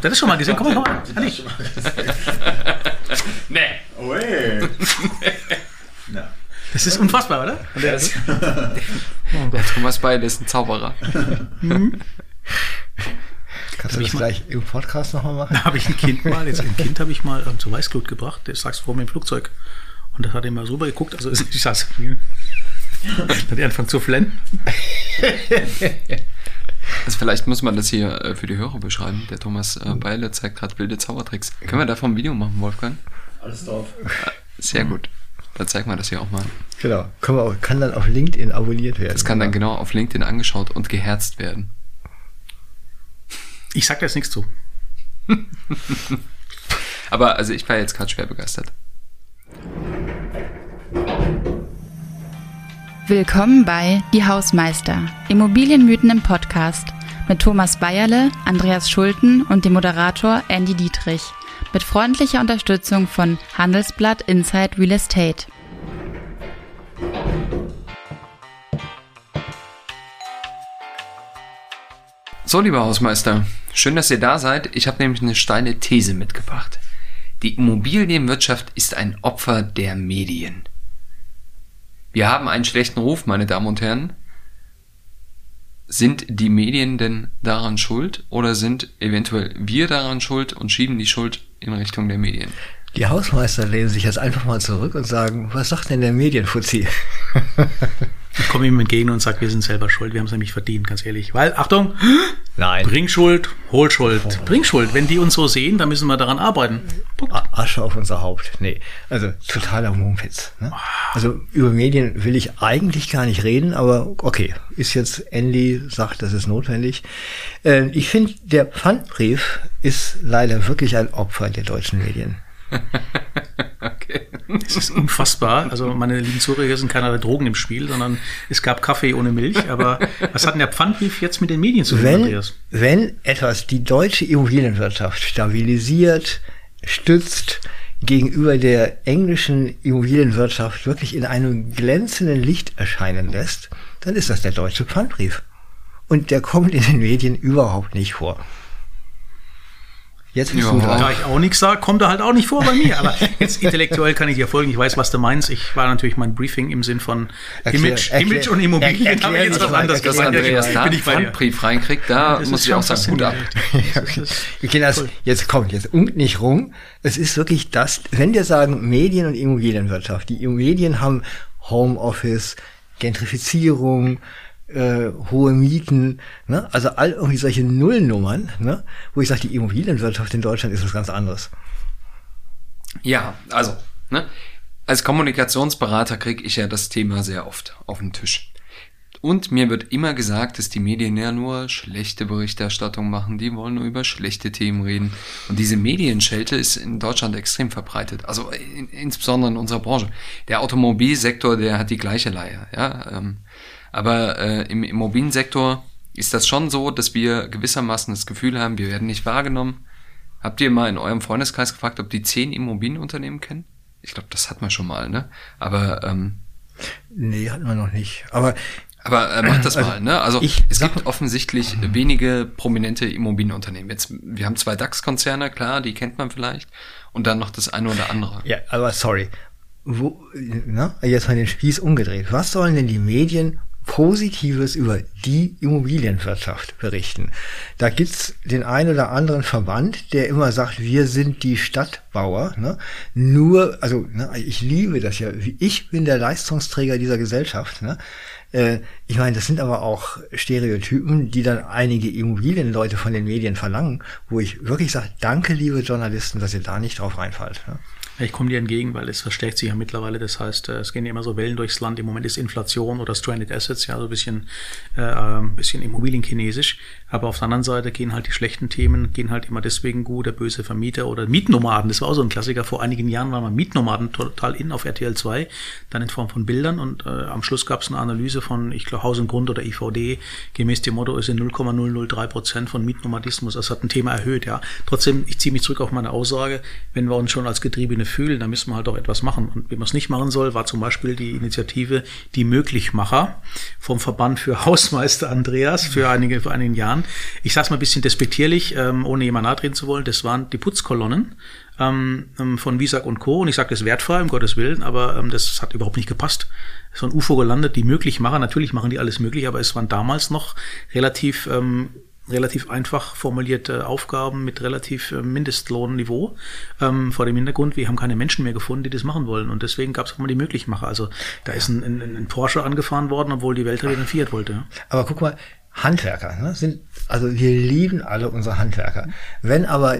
Das ist schon mal gesehen. Komm mal, komm mal. Hanni. Nee. Ui. Na. Das ist unfassbar, oder? Und der, Der Thomas Beil ist ein Zauberer. Kannst du ich das mal- gleich im Podcast nochmal machen? Da habe ich ein Kind mal, jetzt ein Kind habe ich mal ähm, zur Weißglut gebracht, der sagst vor mir im Flugzeug. Und das hat er mal so rüber geguckt, also ist- ich saß, dann hat er angefangen zu flennen. Also vielleicht muss man das hier äh, für die Hörer beschreiben. Der Thomas äh, Beile zeigt gerade wilde Zaubertricks. Können wir davon ein Video machen, Wolfgang? Alles drauf. Sehr gut. Dann zeigen wir das hier auch mal. Genau. Kann, man auch, kann dann auf LinkedIn abonniert werden. Das kann dann genau auf LinkedIn angeschaut und geherzt werden. Ich sag da jetzt nichts zu. Aber also ich war jetzt gerade schwer begeistert. Willkommen bei Die Hausmeister, Immobilienmythen im Podcast mit Thomas Bayerle, Andreas Schulten und dem Moderator Andy Dietrich. Mit freundlicher Unterstützung von Handelsblatt Inside Real Estate. So, lieber Hausmeister, schön, dass ihr da seid. Ich habe nämlich eine steile These mitgebracht. Die Immobilienwirtschaft ist ein Opfer der Medien. Wir haben einen schlechten Ruf, meine Damen und Herren. Sind die Medien denn daran schuld oder sind eventuell wir daran schuld und schieben die Schuld in Richtung der Medien? Die Hausmeister lehnen sich jetzt einfach mal zurück und sagen, was sagt denn der Medienfuzzi? Ich komme ihm entgegen und sage, wir sind selber schuld, wir haben es nämlich verdient, ganz ehrlich. Weil, Achtung, Nein. bring Schuld, hol Schuld. Bring Schuld. Wenn die uns so sehen, dann müssen wir daran arbeiten. Punkt. Asche auf unser Haupt. Nee, also totaler Mumpitz. Ne? Also über Medien will ich eigentlich gar nicht reden, aber okay, ist jetzt Andy sagt, das ist notwendig. Äh, ich finde, der Pfandbrief ist leider wirklich ein Opfer der deutschen Medien. Es ist unfassbar. Also meine lieben Zuhörer sind keine Drogen im Spiel, sondern es gab Kaffee ohne Milch. Aber was hat denn der Pfandbrief jetzt mit den Medien zu tun, Wenn, Andreas? wenn etwas die deutsche Immobilienwirtschaft stabilisiert, stützt, gegenüber der englischen Immobilienwirtschaft wirklich in einem glänzenden Licht erscheinen lässt, dann ist das der deutsche Pfandbrief. Und der kommt in den Medien überhaupt nicht vor. Jetzt bist Ja. du dran. Da ich auch nichts sage, kommt er halt auch nicht vor bei mir. Aber jetzt intellektuell kann ich dir folgen. Ich weiß, was du meinst. Ich war natürlich mein Briefing im Sinn von Erklär- Image, erklär- Image und Immobilien. erklär habe ich jetzt was anderes gesagt. Andreas da bin einen. Pfandbrief reinkriegt, da Das muss ich auch sagen, Hut ab. faszinierend. Das jetzt kommt, jetzt unkt nicht rum. Es ist wirklich das, wenn wir sagen Medien und Immobilienwirtschaft, die Medien haben Homeoffice, Gentrifizierung, äh, hohe Mieten, ne? also all irgendwie solche Nullnummern, ne? wo ich sage, die Immobilienwirtschaft in Deutschland ist was ganz anderes. Ja, also, ne? Als Kommunikationsberater kriege ich ja das Thema sehr oft auf den Tisch. Und mir wird immer gesagt, dass die Medien ja nur schlechte Berichterstattung machen, die wollen nur über schlechte Themen reden. Und diese Medienschelte ist in Deutschland extrem verbreitet, also in, insbesondere in unserer Branche. Der Automobilsektor, der hat die gleiche Leier, ja. Ähm, aber äh, im Immobiliensektor ist das schon so, dass wir gewissermaßen das Gefühl haben, wir werden nicht wahrgenommen. Habt ihr mal in eurem Freundeskreis gefragt, ob die zehn Immobilienunternehmen kennen? Ich glaube, das hat man schon mal, ne? Aber ähm, Nee, hatten wir noch nicht. Aber aber äh, macht das Also, mal, ne? Also ich es gibt offensichtlich wenige prominente Immobilienunternehmen. Jetzt, wir haben zwei DAX-Konzerne, klar, die kennt man vielleicht, und dann noch das eine oder andere. Ja, aber sorry. Wo, na, jetzt mal den Spieß umgedreht. Was sollen denn die Medien Positives über die Immobilienwirtschaft berichten? Da gibt's den einen oder anderen Verband, der immer sagt, wir sind die Stadtbauer. Ne? Nur, also ne, ich liebe das ja. Ich bin der Leistungsträger dieser Gesellschaft. Ne? Äh, ich meine, das sind aber auch Stereotypen, die dann einige Immobilienleute von den Medien verlangen, wo ich wirklich sage, danke, liebe Journalisten, dass ihr da nicht drauf reinfallt. Ne? Ich komme dir entgegen, weil es verstärkt sich ja mittlerweile. Das heißt, äh, es gehen immer so Wellen durchs Land. Im Moment ist Inflation oder Stranded Assets, ja, so ein bisschen, äh, ein bisschen Immobilienchinesisch. Aber auf der anderen Seite gehen halt die schlechten Themen, gehen halt immer deswegen gut, der böse Vermieter oder Mietnomaden. Das war auch so ein Klassiker. Vor einigen Jahren waren wir Mietnomaden total in auf RTL 2, dann in Form von Bildern und äh, am Schluss gab es eine Analyse von, ich glaube, Haus und Grund oder IVD, gemäß dem Motto, es sind 0,003 Prozent von Mietnomadismus. Das hat ein Thema erhöht, ja. Trotzdem, ich ziehe mich zurück auf meine Aussage, wenn wir uns schon als getriebene fühlen, da müssen wir halt auch etwas machen. Und wie man es nicht machen soll, war zum Beispiel die Initiative Die Möglichmacher vom Verband für Hausmeister Andreas für einige, vor einigen Jahren. Ich sage es mal ein bisschen despektierlich, ähm, ohne jemand nahtreten zu wollen, das waren die Putzkolonnen ähm, ähm, von Wiesack und Co. Und ich sage das wertfrei, um Gottes Willen, aber ähm, das hat überhaupt nicht gepasst. So ein UFO gelandet, die möglich machen. Natürlich machen die alles möglich, aber es waren damals noch relativ ähm, relativ einfach formulierte Aufgaben mit relativ äh, Mindestlohnniveau ähm, vor dem Hintergrund, wir haben keine Menschen mehr gefunden, die das machen wollen und deswegen gab es auch mal die Möglichmacher. Also da ist ein, ein, ein Porsche angefahren worden, obwohl die Welt ein Fiat wollte. Aber guck mal, Handwerker ne, sind, also wir lieben alle unsere Handwerker. Wenn aber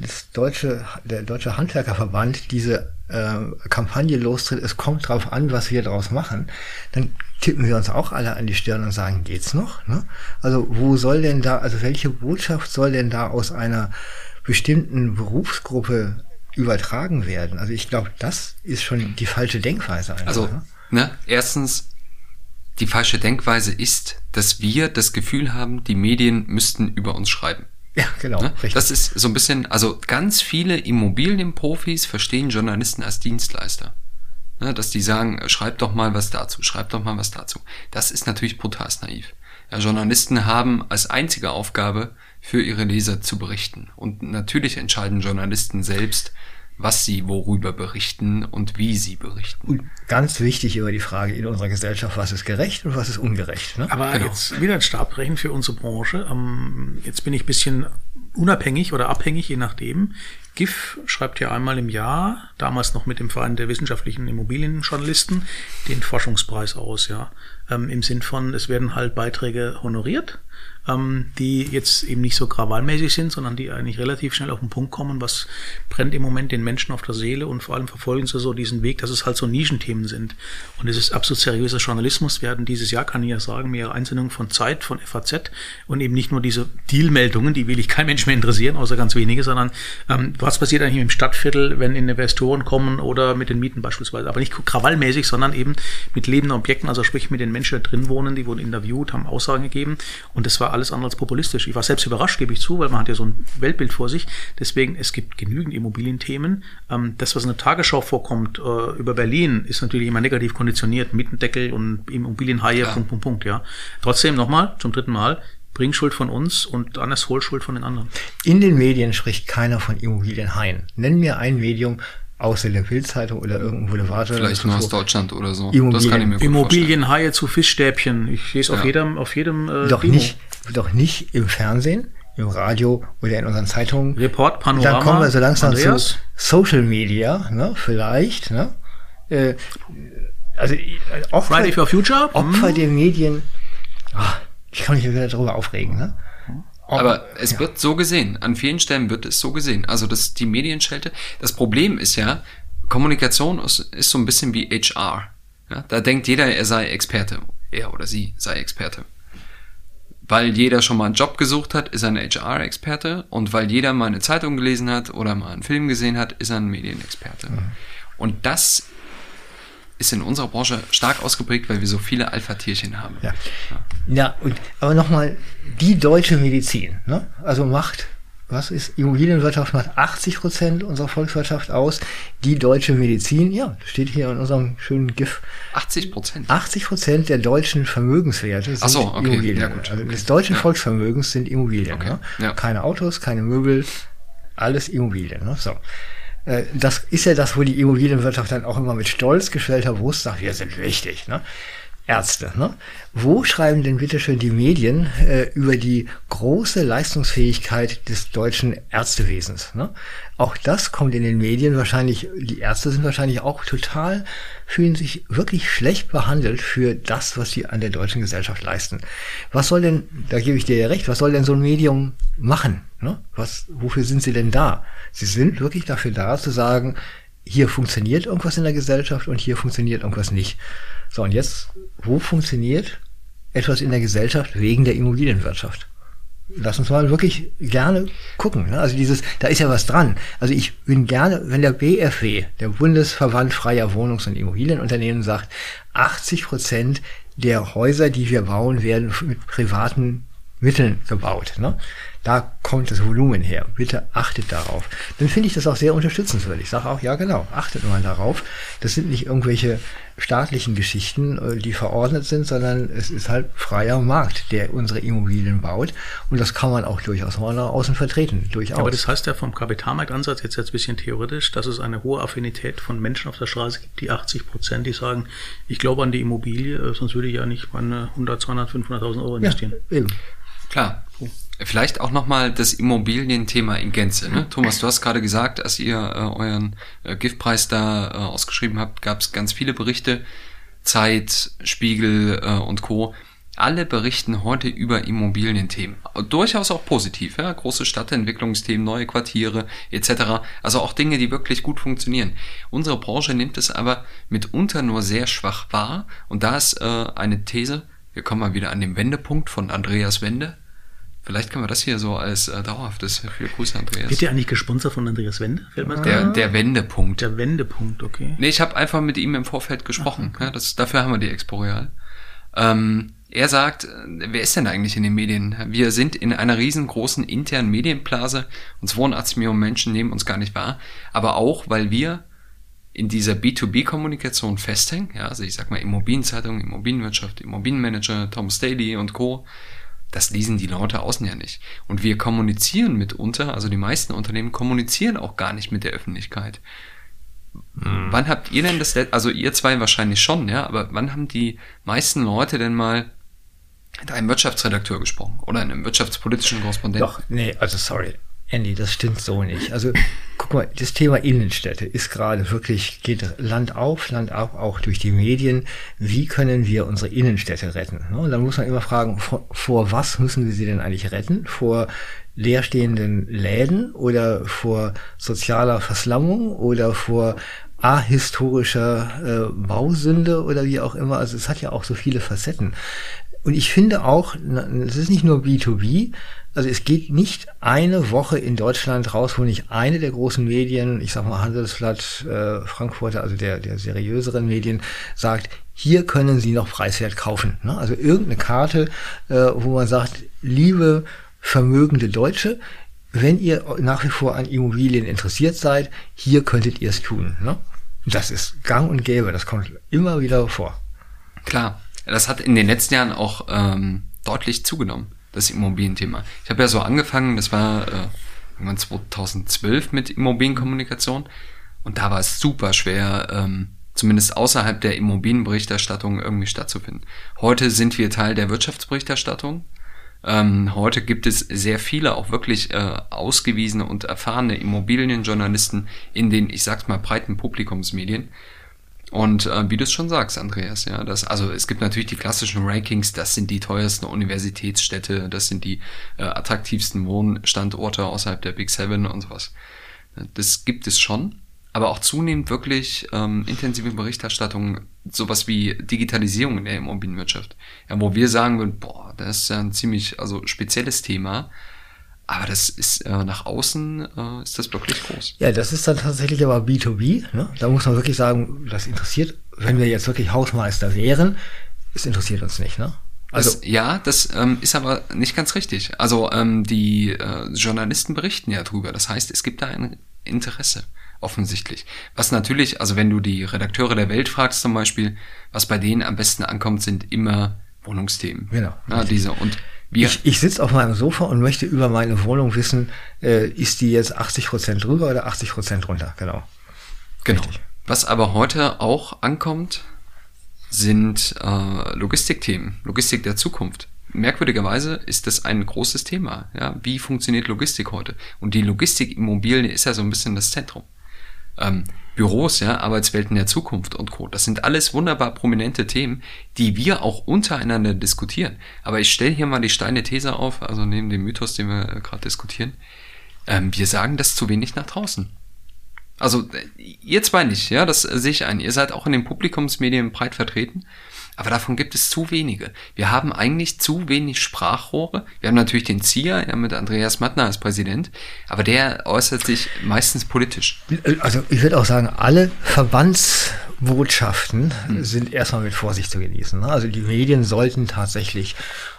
das deutsche, der deutsche Handwerkerverband diese äh, Kampagne lostritt, es kommt drauf an, was wir daraus machen, dann tippen wir uns auch alle an die Stirn und sagen, geht's noch? Ne? Also wo soll denn da, also welche Botschaft soll denn da aus einer bestimmten Berufsgruppe übertragen werden? Also ich glaube, das ist schon die falsche Denkweise. Einfach, also, ne? ne, erstens, die falsche Denkweise ist, dass wir das Gefühl haben, die Medien müssten über uns schreiben. Ja, genau. Ne? Das ist so ein bisschen, also ganz viele Immobilienprofis verstehen Journalisten als Dienstleister. Ne? Dass die sagen, schreib doch mal was dazu, schreib doch mal was dazu. Das ist natürlich brutal naiv. Ja, Journalisten haben als einzige Aufgabe, für ihre Leser zu berichten. Und natürlich entscheiden Journalisten selbst, was sie worüber berichten und wie sie berichten. Und ganz wichtig über die Frage in unserer Gesellschaft, was ist gerecht und was ist ungerecht. Ne? Aber genau. jetzt wieder ein Stabbrechen für unsere Branche. Ähm, jetzt bin ich bisschen unabhängig oder abhängig, je nachdem. GIF schreibt ja einmal im Jahr, damals noch mit dem Verein der wissenschaftlichen Immobilienjournalisten, den Forschungspreis aus, ja. Ähm, Im Sinn von, es werden halt Beiträge honoriert ähm, die jetzt eben nicht so krawallmäßig sind, sondern die eigentlich relativ schnell auf den Punkt kommen, was brennt im Moment den Menschen auf der Seele und vor allem verfolgen sie so diesen Weg, dass es halt so Nischenthemen sind. Und es ist absolut seriöser Journalismus. Wir hatten dieses Jahr, kann ich ja sagen, mehrere Einsendungen von Zeit, von FAZ und eben nicht nur diese Dealmeldungen, die will ich kein Mensch mehr interessieren, außer ganz wenige, sondern ähm, was passiert eigentlich im Stadtviertel, wenn Investoren kommen oder mit den Mieten beispielsweise. Aber nicht krawallmäßig, sondern eben mit lebenden Objekten, also sprich mit den Menschen, die drin wohnen, die wurden interviewt, haben Aussagen gegeben. Und das war alles andere als populistisch. Ich war selbst überrascht, gebe ich zu, weil man hat ja so ein Weltbild vor sich. Deswegen, es gibt genügend Immobilienthemen. Ähm, das, was in der Tagesschau vorkommt äh, über Berlin, ist natürlich immer negativ konditioniert. Mietendeckel und Immobilienhaie, ja. Punkt, Punkt, Punkt, ja. Trotzdem nochmal, zum dritten Mal, Bringschuld von uns und Annes Hohlschuld von den anderen. In den Medien spricht keiner von Immobilienhaien. Nenn mir ein Medium, außer der Bildzeitung oder irgendein Boulevard. Vielleicht nur aus Deutschland oder so. Immobilien. Das kann ich mir gut Immobilienhaie zu Fischstäbchen. Ich lese ja. auf jedem, auf jedem äh, Doch Demo. nicht, doch nicht im Fernsehen, im Radio oder in unseren Zeitungen. Report, Panorama. Dann kommen wir so langsam Andreas. zu Social Media, ne, vielleicht, ne? Äh, also äh, Opfer, Friday for Future? Opfer hm. der Medien. Ach, ich kann mich wieder darüber aufregen, ne? Aber es ja. wird so gesehen. An vielen Stellen wird es so gesehen. Also das, die Medienschelte. Das Problem ist ja, Kommunikation ist, ist so ein bisschen wie HR. Ja, da denkt jeder, er sei Experte. Er oder sie sei Experte. Weil jeder schon mal einen Job gesucht hat, ist er ein HR-Experte. Und weil jeder mal eine Zeitung gelesen hat oder mal einen Film gesehen hat, ist er ein Medienexperte. Mhm. Und das ist in unserer Branche stark ausgeprägt, weil wir so viele Alpha-Tierchen haben. Ja, ja und, aber nochmal, die deutsche Medizin, ne? also macht, was ist, Immobilienwirtschaft macht 80 Prozent unserer Volkswirtschaft aus. Die deutsche Medizin, ja, steht hier in unserem schönen GIF. 80 Prozent? 80 Prozent der deutschen Vermögenswerte sind so, okay. Immobilien. Ja, gut. Also des deutschen ja. Volksvermögens sind Immobilien. Okay. Ne? Ja. Keine Autos, keine Möbel, alles Immobilien. Ne? So. Äh, das ist ja das, wo die Immobilienwirtschaft dann auch immer mit stolz geschwellter Brust sagt, wir sind wichtig. Ne? Ärzte. Ne? Wo schreiben denn bitte schön die Medien äh, über die große Leistungsfähigkeit des deutschen Ärztewesens? Ne? Auch das kommt in den Medien wahrscheinlich, die Ärzte sind wahrscheinlich auch total, fühlen sich wirklich schlecht behandelt für das, was sie an der deutschen Gesellschaft leisten. Was soll denn, da gebe ich dir ja recht, was soll denn so ein Medium machen? Ne? Was, wofür sind sie denn da? Sie sind wirklich dafür da zu sagen, hier funktioniert irgendwas in der Gesellschaft und hier funktioniert irgendwas nicht. So, und jetzt, wo funktioniert etwas in der Gesellschaft wegen der Immobilienwirtschaft? Lass uns mal wirklich gerne gucken. Ne? Also dieses, da ist ja was dran. Also ich bin gerne, wenn der BFW, der Bundesverband freier Wohnungs- und Immobilienunternehmen sagt, 80 Prozent der Häuser, die wir bauen, werden mit privaten Mitteln gebaut. Ne? Da kommt das Volumen her. Bitte achtet darauf. Dann finde ich das auch sehr unterstützenswürdig. Ich sage auch, ja genau, achtet mal darauf. Das sind nicht irgendwelche staatlichen Geschichten, äh, die verordnet sind, sondern es ist halt freier Markt, der unsere Immobilien baut. Und das kann man auch durchaus mal nach außen vertreten. Durchaus. Aber das heißt ja vom Kapitalmarktansatz, jetzt jetzt ein bisschen theoretisch, dass es eine hohe Affinität von Menschen auf der Straße gibt, die 80 Prozent, die sagen, ich glaube an die Immobilie, äh, sonst würde ich ja nicht meine 100, 200, 500.000 Euro investieren. Ja, eben. Klar. Vielleicht auch nochmal das Immobilienthema in Gänze. Ne? Thomas, du hast gerade gesagt, als ihr äh, euren äh, Giftpreis da äh, ausgeschrieben habt, gab es ganz viele Berichte, Zeit, Spiegel äh, und Co. Alle berichten heute über Immobilienthemen. Durchaus auch positiv, ja? große Stadtentwicklungsthemen, neue Quartiere etc. Also auch Dinge, die wirklich gut funktionieren. Unsere Branche nimmt es aber mitunter nur sehr schwach wahr. Und da ist äh, eine These, wir kommen mal wieder an den Wendepunkt von Andreas Wende. Vielleicht können wir das hier so als äh, dauerhaftes. Viele Grüße, Andreas. Wird ihr eigentlich gesponsert von Andreas Wende? Fällt mir Der, der Wendepunkt. der Wendepunkt, okay. Nee, ich habe einfach mit ihm im Vorfeld gesprochen. Ja, das, dafür haben wir die Exporeal. Ähm, er sagt, äh, wer ist denn eigentlich in den Medien? Wir sind in einer riesengroßen internen Medienblase und 82 Millionen Menschen nehmen uns gar nicht wahr. Aber auch, weil wir in dieser B2B-Kommunikation festhängen, ja, also ich sag mal Immobilienzeitung, Immobilienwirtschaft, Immobilienmanager, Tom Staley und Co., das lesen die Leute außen ja nicht. Und wir kommunizieren mitunter, also die meisten Unternehmen kommunizieren auch gar nicht mit der Öffentlichkeit. Hm. Wann habt ihr denn das, also ihr zwei wahrscheinlich schon, ja, aber wann haben die meisten Leute denn mal mit einem Wirtschaftsredakteur gesprochen oder einem wirtschaftspolitischen Korrespondenten? Doch, nee, also sorry. Andy, das stimmt so nicht. Also guck mal, das Thema Innenstädte ist gerade wirklich, geht Land auf, Land ab, auch durch die Medien. Wie können wir unsere Innenstädte retten? Ne? Und dann muss man immer fragen, vor, vor was müssen wir sie denn eigentlich retten? Vor leerstehenden Läden oder vor sozialer Verslammung oder vor ahistorischer äh, Bausünde oder wie auch immer. Also es hat ja auch so viele Facetten. Und ich finde auch, es ist nicht nur B2B, also es geht nicht eine Woche in Deutschland raus, wo nicht eine der großen Medien, ich sag mal Handelsblatt, äh, Frankfurter, also der, der seriöseren Medien, sagt, hier können Sie noch preiswert kaufen. Ne? Also irgendeine Karte, äh, wo man sagt, liebe vermögende Deutsche, wenn ihr nach wie vor an Immobilien interessiert seid, hier könntet ihr es tun. Ne? Das ist gang und gäbe, das kommt immer wieder vor. Klar, das hat in den letzten Jahren auch ähm, deutlich zugenommen, das Immobilienthema. Ich habe ja so angefangen, das war äh, irgendwann 2012 mit Immobilienkommunikation und da war es super schwer, ähm, zumindest außerhalb der Immobilienberichterstattung irgendwie stattzufinden. Heute sind wir Teil der Wirtschaftsberichterstattung. Ähm, heute gibt es sehr viele auch wirklich äh, ausgewiesene und erfahrene Immobilienjournalisten in den, ich sag's mal, breiten Publikumsmedien. Und äh, wie du es schon sagst, Andreas, ja, das, also es gibt natürlich die klassischen Rankings, das sind die teuersten Universitätsstädte, das sind die äh, attraktivsten Wohnstandorte außerhalb der Big Seven und sowas. Das gibt es schon, aber auch zunehmend wirklich ähm, intensive Berichterstattung, sowas wie Digitalisierung in der Immobilienwirtschaft. Ja, wo wir sagen würden, boah, das ist ja ein ziemlich also spezielles Thema. Aber das ist äh, nach außen äh, ist das wirklich groß. Ja, das ist dann tatsächlich aber B2B. Ne? Da muss man wirklich sagen, das interessiert, wenn wir jetzt wirklich Hausmeister wären, es interessiert uns nicht. Ne? Also, das, ja, das ähm, ist aber nicht ganz richtig. Also ähm, die äh, Journalisten berichten ja drüber. Das heißt, es gibt da ein Interesse offensichtlich. Was natürlich, also wenn du die Redakteure der Welt fragst zum Beispiel, was bei denen am besten ankommt, sind immer Wohnungsthemen. Genau, Ja, diese und wir, ich, ich sitze auf meinem Sofa und möchte über meine Wohnung wissen, äh, ist die jetzt 80 Prozent drüber oder 80 Prozent runter? Genau. Genau. Richtig. Was aber heute auch ankommt, sind äh, Logistikthemen, Logistik der Zukunft. Merkwürdigerweise ist das ein großes Thema. Ja? Wie funktioniert Logistik heute? Und die Logistikimmobilie ist ja so ein bisschen das Zentrum. Ähm, Büros, ja, Arbeitswelten der Zukunft und Co. Das sind alles wunderbar prominente Themen, die wir auch untereinander diskutieren. Aber ich stelle hier mal die steile These auf, also neben dem Mythos, den wir äh, gerade diskutieren. Ähm, wir sagen das zu wenig nach draußen. Also äh, ihr zwei nicht, ja, das äh, sehe ich ein. Ihr seid auch in den Publikumsmedien breit vertreten, aber davon gibt es zu wenige. Wir haben eigentlich zu wenig Sprachrohre. Wir haben natürlich den ZIA, ja, mit Andreas Mattner als Präsident, aber der äußert sich meistens politisch. Also ich würde auch sagen, alle Verbandsbotschaften sind erstmal mit Vorsicht zu genießen. ne? Also die Medien sollten tatsächlich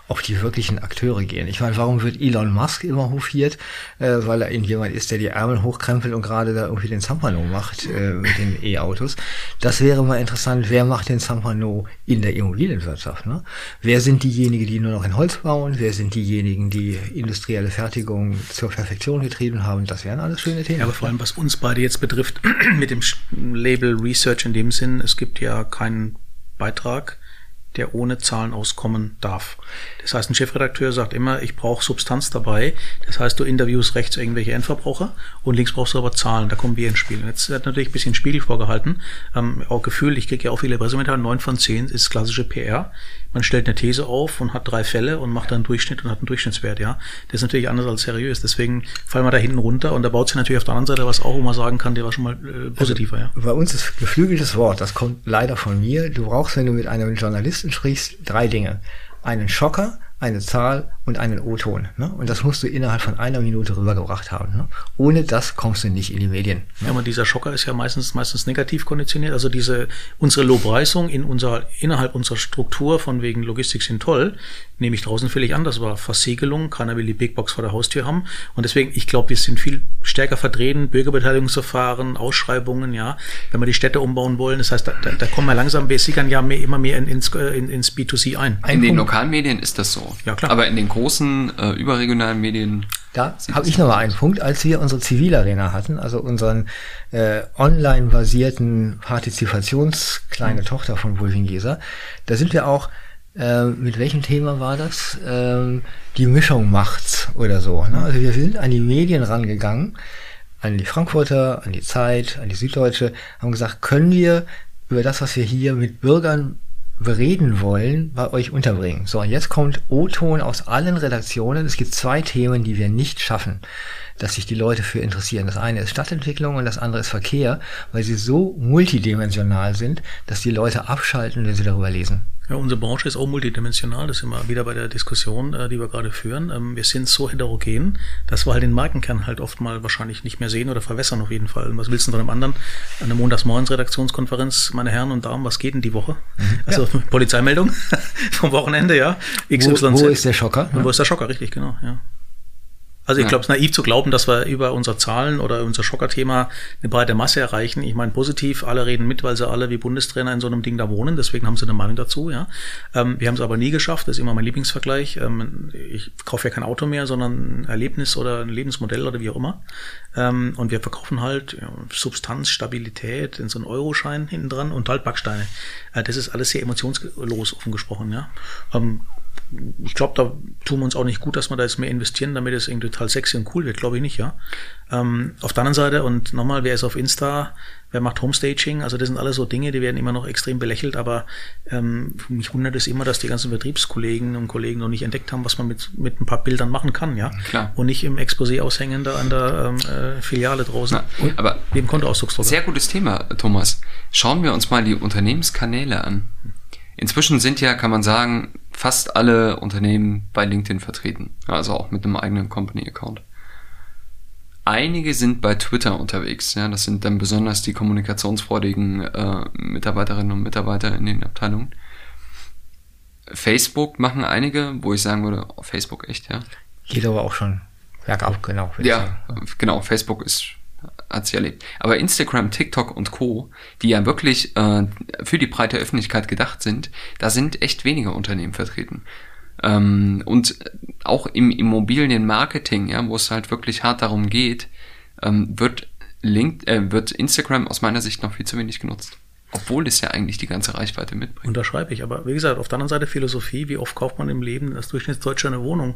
auf die wirklichen Akteure gehen. Ich meine, warum wird Elon Musk immer hofiert? Äh, weil er eben jemand ist, der die Ärmel hochkrempelt und gerade da irgendwie den Zampano macht äh, mit den E-Autos. Das wäre mal interessant, wer macht den Zampano in der Immobilienwirtschaft? Ne? Wer sind diejenigen, die nur noch in Holz bauen? Wer sind diejenigen, die industrielle Fertigung zur Perfektion getrieben haben? Das wären alles schöne Themen. Ja, aber vor allem, was uns beide jetzt betrifft, mit dem Label Research in dem Sinn, es gibt ja keinen Beitrag, der ohne Zahlen auskommen darf. Das heißt, ein Chefredakteur sagt immer, ich brauche Substanz dabei. Das heißt, du interviewst rechts irgendwelche Endverbraucher und links brauchst du aber Zahlen. Da kommen wir ins Spiel. Jetzt wird natürlich ein bisschen Spiegel vorgehalten. Ähm, auch Gefühl, ich kriege ja auch viele Pressemitteilungen. Neun von zehn ist klassische PR. Man stellt eine These auf und hat drei Fälle und macht dann einen Durchschnitt und hat einen Durchschnittswert. Ja, das ist natürlich anders als seriös. Deswegen fallen wir da hinten runter und da baut sich natürlich auf der anderen Seite was auch, wo man sagen kann, der war schon mal äh, positiver. Also, ja. Bei uns ist geflügeltes Wort. Das kommt leider von mir. Du brauchst, wenn du mit einem Journalisten sprichst, drei Dinge. Einen Schocker, eine Zahl und einen O-Ton. Ne? Und das musst du innerhalb von einer Minute rübergebracht haben. Ne? Ohne das kommst du nicht in die Medien. Ne? Ja, aber dieser Schocker ist ja meistens meistens negativ konditioniert. Also diese unsere Lobpreisung in unserer innerhalb unserer Struktur von wegen Logistik sind toll, nehme ich draußen völlig an. Das war Versiegelung, keiner will die Big Box vor der Haustür haben. Und deswegen, ich glaube, wir sind viel stärker vertreten, Bürgerbeteiligungsverfahren, Ausschreibungen, ja, wenn wir die Städte umbauen wollen. Das heißt, da, da, da kommen wir langsam, wir sickern ja mehr, immer mehr in, ins, äh, in, ins B2C ein. In den Lokalmedien ist das so. Ja, klar. Aber in den großen äh, überregionalen Medien. Da habe ich noch mal einen Punkt, als wir unsere Zivilarena hatten, also unseren äh, online basierten Partizipationskleine mhm. Tochter von Wolfing da sind wir auch äh, mit welchem Thema war das? Ähm, die Mischung macht's oder so. Ne? Also wir sind an die Medien rangegangen, an die Frankfurter, an die Zeit, an die Süddeutsche, haben gesagt, können wir über das, was wir hier mit Bürgern bereden wollen, bei euch unterbringen. So, und jetzt kommt O-Ton aus allen Redaktionen. Es gibt zwei Themen, die wir nicht schaffen, dass sich die Leute für interessieren. Das eine ist Stadtentwicklung und das andere ist Verkehr, weil sie so multidimensional sind, dass die Leute abschalten, wenn sie darüber lesen. Ja, unsere Branche ist auch multidimensional. Das sind wir wieder bei der Diskussion, äh, die wir gerade führen. Ähm, wir sind so heterogen, dass wir halt den Markenkern halt oft mal wahrscheinlich nicht mehr sehen oder verwässern auf jeden Fall. Was willst du von einem anderen? An der Montagsmorgens Redaktionskonferenz, meine Herren und Damen, was geht denn die Woche? Mhm. Also ja. Polizeimeldung vom Wochenende, ja. XYZ. Wo, wo ist der Schocker? Und wo ist der Schocker, richtig, genau, ja. Also ich ja. glaube, es ist naiv zu glauben, dass wir über unsere Zahlen oder unser Schocker-Thema eine breite Masse erreichen. Ich meine, positiv, alle reden mit, weil sie alle wie Bundestrainer in so einem Ding da wohnen, deswegen haben sie eine Meinung dazu, ja. Ähm, wir haben es aber nie geschafft, das ist immer mein Lieblingsvergleich. Ähm, ich kaufe ja kein Auto mehr, sondern ein Erlebnis oder ein Lebensmodell oder wie auch immer. Ähm, und wir verkaufen halt ja, Substanz, Stabilität in so einen Euroschein hinten dran und halt Backsteine. Äh, das ist alles sehr emotionslos offen gesprochen, ja. Ich glaube, da tun wir uns auch nicht gut, dass wir da jetzt mehr investieren, damit es irgendwie total sexy und cool wird, glaube ich nicht, ja. Ähm, auf der anderen Seite, und nochmal, wer ist auf Insta, wer macht Homestaging, also das sind alles so Dinge, die werden immer noch extrem belächelt, aber ähm, mich wundert es immer, dass die ganzen Betriebskollegen und Kollegen noch nicht entdeckt haben, was man mit, mit ein paar Bildern machen kann, ja. Klar. Und nicht im Exposé aushängen da an der ähm, äh, Filiale draußen. Na, aber neben Kontoausdrucksdrucker. Sehr gutes Thema, Thomas. Schauen wir uns mal die Unternehmenskanäle an. Inzwischen sind ja, kann man sagen, fast alle Unternehmen bei LinkedIn vertreten. Also auch mit einem eigenen Company-Account. Einige sind bei Twitter unterwegs. Ja, das sind dann besonders die kommunikationsfreudigen äh, Mitarbeiterinnen und Mitarbeiter in den Abteilungen. Facebook machen einige, wo ich sagen würde, oh, Facebook echt, ja. Geht aber auch schon bergab, genau. Ja, genau. Facebook ist hat sie erlebt. Aber Instagram, TikTok und Co., die ja wirklich äh, für die breite Öffentlichkeit gedacht sind, da sind echt weniger Unternehmen vertreten. Ähm, und auch im Immobilienmarketing, ja, wo es halt wirklich hart darum geht, ähm, wird, Link, äh, wird Instagram aus meiner Sicht noch viel zu wenig genutzt. Obwohl es ja eigentlich die ganze Reichweite mitbringt. Unterschreibe ich. Aber wie gesagt, auf der anderen Seite Philosophie, wie oft kauft man im Leben als Durchschnittsdeutscher eine Wohnung?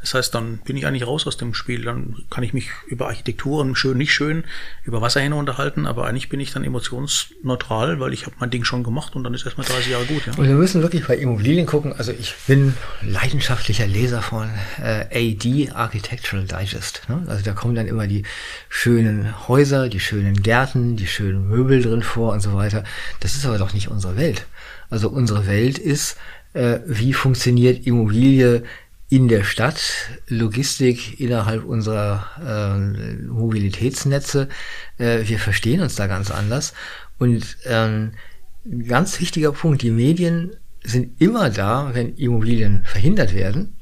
Das heißt, dann bin ich eigentlich raus aus dem Spiel. Dann kann ich mich über Architekturen, schön, nicht schön, über Wasserhähne unterhalten, aber eigentlich bin ich dann emotionsneutral, weil ich habe mein Ding schon gemacht und dann ist erstmal 30 Jahre gut. Ja. Und wir müssen wirklich bei Immobilien gucken. Also ich bin leidenschaftlicher Leser von äh, AD, Architectural Digest. Ne? Also da kommen dann immer die schönen Häuser, die schönen Gärten, die schönen Möbel drin vor und so weiter. Das ist aber doch nicht unsere Welt. Also unsere Welt ist, äh, wie funktioniert Immobilie in der Stadt, Logistik innerhalb unserer äh, Mobilitätsnetze. Äh, wir verstehen uns da ganz anders. Und ähm, ganz wichtiger Punkt, die Medien sind immer da, wenn Immobilien verhindert werden,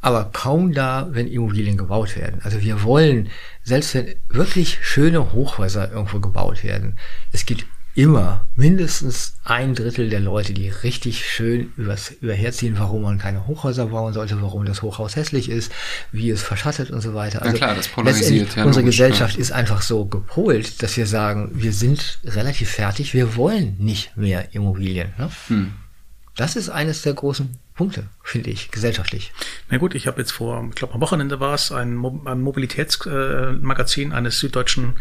aber kaum da, wenn Immobilien gebaut werden. Also wir wollen, selbst wenn wirklich schöne Hochhäuser irgendwo gebaut werden, es gibt immer mindestens ein Drittel der Leute, die richtig schön übers, überherziehen, warum man keine Hochhäuser bauen sollte, warum das Hochhaus hässlich ist, wie es verschattet und so weiter. Also ja klar, das polarisiert. Ja, unsere Gesellschaft ist einfach so gepolt, dass wir sagen, wir sind relativ fertig, wir wollen nicht mehr Immobilien. Ne? Hm. Das ist eines der großen Punkte, finde ich, gesellschaftlich. Na gut, ich habe jetzt vor, ich glaube am Wochenende war es, ein, Mo ein Mobilitätsmagazin äh, eines süddeutschen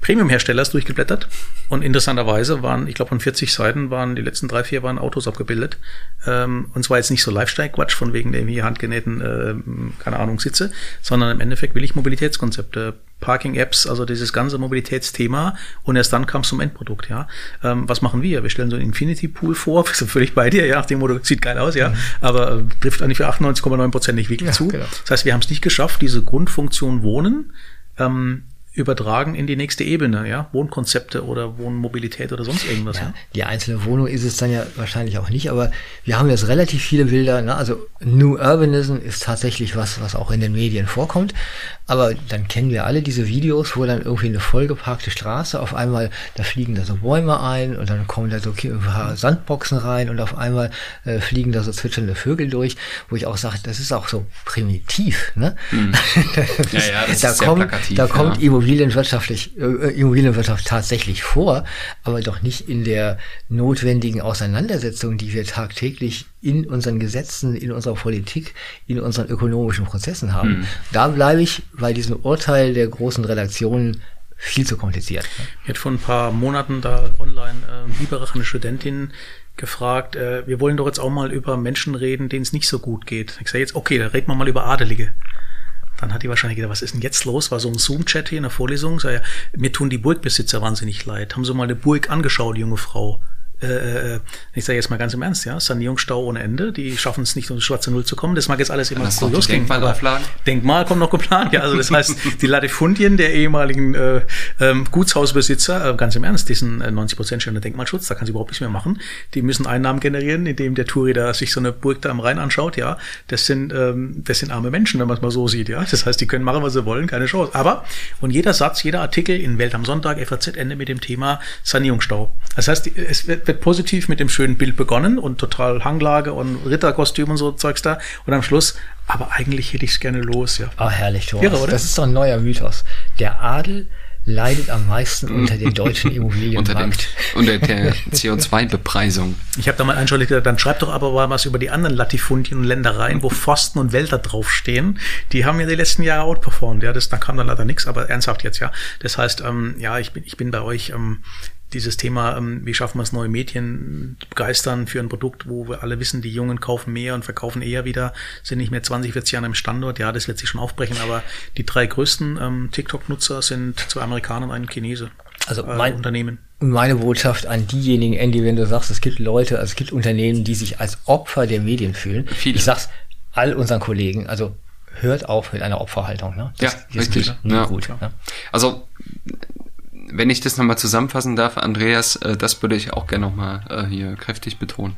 Premium-Herstellers durchgeblättert. Und interessanterweise waren, ich glaube von 40 Seiten waren, die letzten drei, vier waren Autos abgebildet. Ähm, und zwar jetzt nicht so Lifestyle-Quatsch von wegen irgendwie handgenähten, äh, keine Ahnung, Sitze, sondern im Endeffekt will ich Mobilitätskonzepte Parking-Apps, also dieses ganze Mobilitätsthema und erst dann kam es zum Endprodukt, ja. Ähm, was machen wir? Wir stellen so einen Infinity-Pool vor, wir sind völlig bei dir, ja, nach dem Motto, sieht geil aus, ja, mhm. aber äh, trifft eigentlich für 98,9 Prozent nicht wirklich ja, zu. Genau. Das heißt, wir haben es nicht geschafft, diese Grundfunktion Wohnen ähm, übertragen in die nächste Ebene, ja, Wohnkonzepte oder Wohnmobilität oder sonst irgendwas. Ja, ja, Die einzelne Wohnung ist es dann ja wahrscheinlich auch nicht, aber wir haben jetzt relativ viele Bilder, ne? also New Urbanism ist tatsächlich was, was auch in den Medien vorkommt, aber dann kennen wir alle diese Videos, wo dann irgendwie eine vollgeparkte Straße, auf einmal, da fliegen da so Bäume ein und dann kommen da so ein paar Sandboxen rein und auf einmal äh, fliegen da so zwitschernde Vögel durch, wo ich auch sage, das ist auch so primitiv. Ne? Hm. ja, ja, das da ist kommt, sehr plakativ. Da ja. Immobilienwirtschaftlich, äh, Immobilienwirtschaft tatsächlich vor, aber doch nicht in der notwendigen Auseinandersetzung, die wir tagtäglich in unseren Gesetzen, in unserer Politik, in unseren ökonomischen Prozessen haben. Hm. Da bleibe ich bei diesem Urteil der großen Redaktionen viel zu kompliziert. Ich hätte vor ein paar Monaten da online äh, Biberach, eine Studentin, gefragt, äh, wir wollen doch jetzt auch mal über Menschen reden, denen es nicht so gut geht. Ich sage jetzt, okay, dann reden wir mal über Adelige. Dann hat die wahrscheinlich gedacht, was ist denn jetzt los? War so ein Zoom-Chat hier in der Vorlesung. Sag ja, mir tun die Burgbesitzer wahnsinnig leid. Haben Sie mal eine Burg angeschaut, junge Frau? Äh, äh ich sage jetzt mal ganz im Ernst, ja, Sanierungsstau ohne Ende, die schaffen es nicht, um die schwarze Null zu kommen. Das mag jetzt alles immer cool losgehen. Denkmal, Denkmal kommt noch geplant, ja. Also das heißt, die Latifundien der ehemaligen äh, ähm, Gutshausbesitzer, äh, ganz im Ernst, diesen äh, 90 Prozent stehen Denkmalschutz, da kann sie überhaupt nichts mehr machen. Die müssen Einnahmen generieren, indem der Touri da sich so eine Burg da am Rhein anschaut, ja. Das sind, ähm, das sind arme Menschen, wenn man es mal so sieht, ja. Das heißt, die können machen, was sie wollen, keine Chance. Aber, und jeder Satz, jeder Artikel in Welt am Sonntag, FAZ Ende mit dem Thema Sanierungsstau. Das heißt, es wird, wird positiv mit dem schönen Bild begonnen und total Hanglage und Ritterkostüm und so Zeugs da. Und am Schluss, aber eigentlich hätte ich es gerne los, ja. Ah, herrlich, Thomas. Irre, oder? Das ist doch ein neuer Mythos. Der Adel leidet am meisten unter den deutschen Immobilienmarkt. unter der CO2-Bepreisung. Ich habe da mal einschuldig gesagt, dann schreibt doch aber mal was über die anderen Latifundien und Ländereien, wo Pfosten und Wälder draufstehen. Die haben ja die letzten Jahre outperformed. Ja, das, da kam dann leider nichts, aber ernsthaft jetzt, ja. Das heißt, ähm, ja, ich bin, ich bin bei euch ähm, dieses Thema, ähm, wie schaffen wir es, neue Medien begeistern für ein Produkt, wo wir alle wissen, die Jungen kaufen mehr und verkaufen eher wieder, sind nicht mehr 20, 40 Jahre im Standort. Ja, das wird sich schon aufbrechen, aber die drei größten ähm, TikTok-Nutzer sind zwei Amerikaner und ein Chinese. Also äh, mein äh, Unternehmen. Meine Botschaft an diejenigen, Andy, wenn du sagst, es gibt Leute, also es gibt Unternehmen, die sich als Opfer der Medien fühlen. Viele. Ich sag's all unseren Kollegen, also hört auf mit einer Opferhaltung. Ne? Das, ja, richtig. Ja. Gut, ja. Also wenn ich das nochmal zusammenfassen darf, Andreas, äh, das würde ich auch gerne nochmal äh, hier kräftig betonen.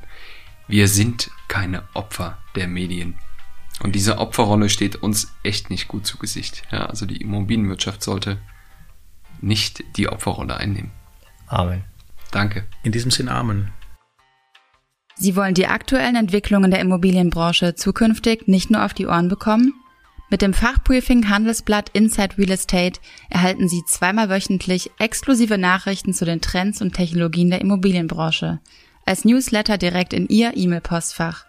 Wir sind keine Opfer der Medien. Und diese Opferrolle steht uns echt nicht gut zu Gesicht. Ja, also die Immobilienwirtschaft sollte nicht die Opferrolle einnehmen. Amen. Danke. In diesem Sinn Amen. Sie wollen die aktuellen Entwicklungen der Immobilienbranche zukünftig nicht nur auf die Ohren bekommen? Mit dem Fachbriefing Handelsblatt Inside Real Estate erhalten Sie zweimal wöchentlich exklusive Nachrichten zu den Trends und Technologien der Immobilienbranche. Als Newsletter direkt in Ihr E-Mail-Postfach.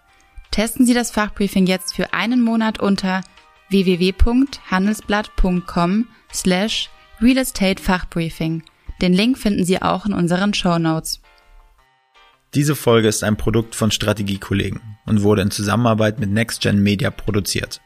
Testen Sie das Fachbriefing jetzt für einen Monat unter www.handelsblatt.com slash Real Estate Fachbriefing. Den Link finden Sie auch in unseren Show Notes. Diese Folge ist ein Produkt von Strategiekollegen und wurde in Zusammenarbeit mit NextGen Media produziert.